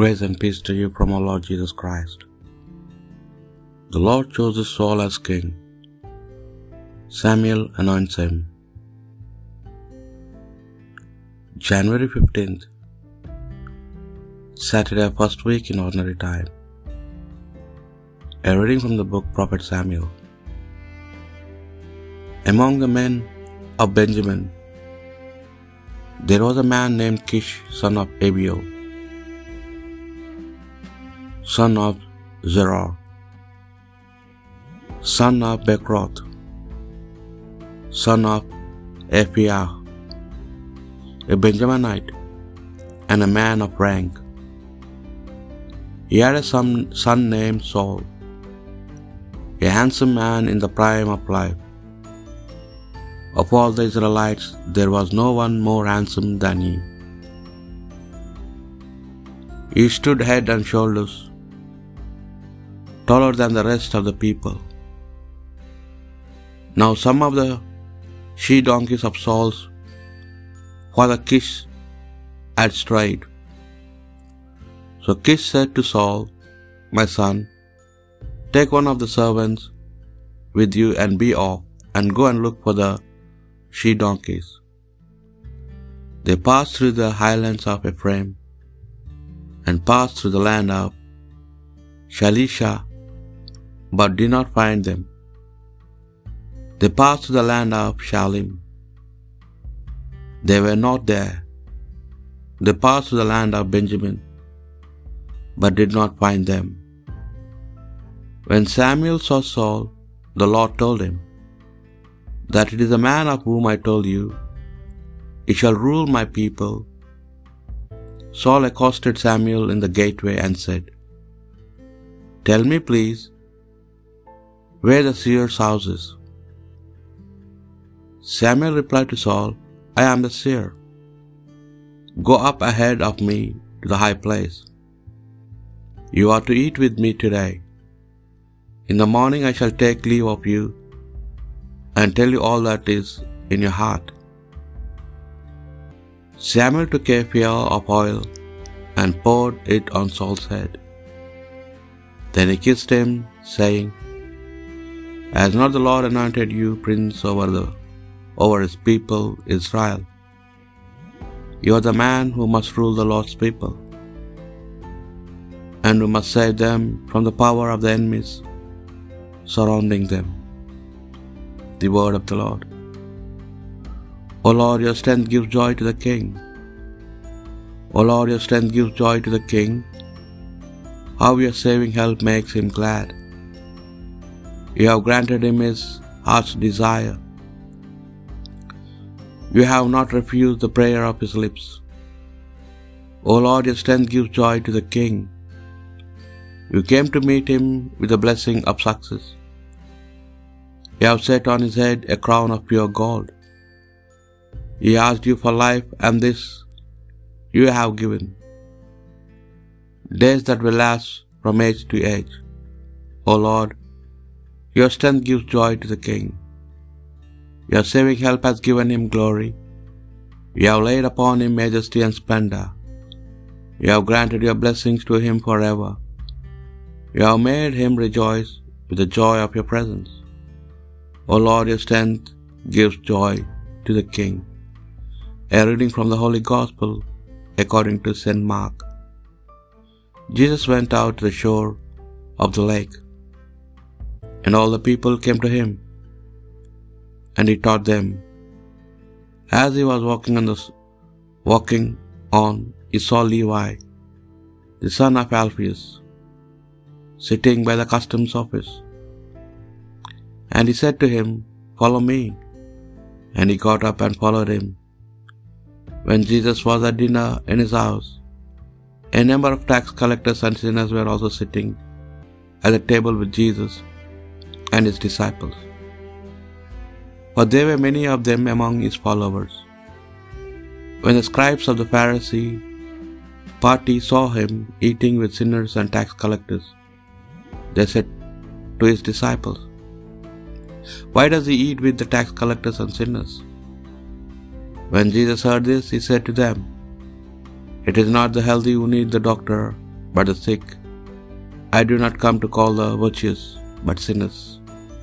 Grace and peace to you from our Lord Jesus Christ. The Lord chooses Saul as king. Samuel anoints him. January 15th, Saturday, first week in ordinary time. A reading from the book Prophet Samuel. Among the men of Benjamin, there was a man named Kish, son of Abiel son of Zerah, son of Bechorath, son of Aphiah, a Benjaminite and a man of rank. He had a son, son named Saul, a handsome man in the prime of life. Of all the Israelites, there was no one more handsome than he. He stood head and shoulders taller than the rest of the people. Now some of the she donkeys of Saul's father Kish had strayed. So Kish said to Saul, My son, take one of the servants with you and be off, and go and look for the she donkeys. They passed through the highlands of Ephraim and passed through the land of Shalisha but did not find them. They passed to the land of Shalim. They were not there. They passed to the land of Benjamin, but did not find them. When Samuel saw Saul, the Lord told him, That it is a man of whom I told you, he shall rule my people. Saul accosted Samuel in the gateway and said, Tell me, please, where the seer's house is. Samuel replied to Saul, I am the seer. Go up ahead of me to the high place. You are to eat with me today. In the morning I shall take leave of you and tell you all that is in your heart. Samuel took a phial of oil and poured it on Saul's head. Then he kissed him, saying, Has not the Lord anointed you prince over the over his people Israel? You are the man who must rule the Lord's people, and who must save them from the power of the enemies surrounding them. The word of the Lord. O Lord, your strength gives joy to the king. O Lord, your strength gives joy to the king. How your saving help makes him glad. You have granted him his heart's desire. You have not refused the prayer of his lips. O Lord, your strength gives joy to the king. You came to meet him with the blessing of success. You have set on his head a crown of pure gold. He asked you for life, and this you have given. Days that will last from age to age. O Lord, your strength gives joy to the king. Your saving help has given him glory. You have laid upon him majesty and splendor. You have granted your blessings to him forever. You have made him rejoice with the joy of your presence. O Lord, your strength gives joy to the king. A reading from the Holy Gospel according to St. Mark. Jesus went out to the shore of the lake, and all the people came to him, and he taught them. As he was walking on the walking on, he saw Levi, the son of Alphaeus, sitting by the customs office. And he said to him, Follow me. And he got up and followed him. When Jesus was at dinner in his house, a number of tax collectors and sinners were also sitting at the table with Jesus and his disciples. For there were many of them among his followers. When the scribes of the Pharisee party saw him eating with sinners and tax collectors, they said to his disciples, Why does he eat with the tax collectors and sinners? When Jesus heard this, he said to them, It is not the healthy who need the doctor, but the sick. I do not come to call the virtuous, but sinners.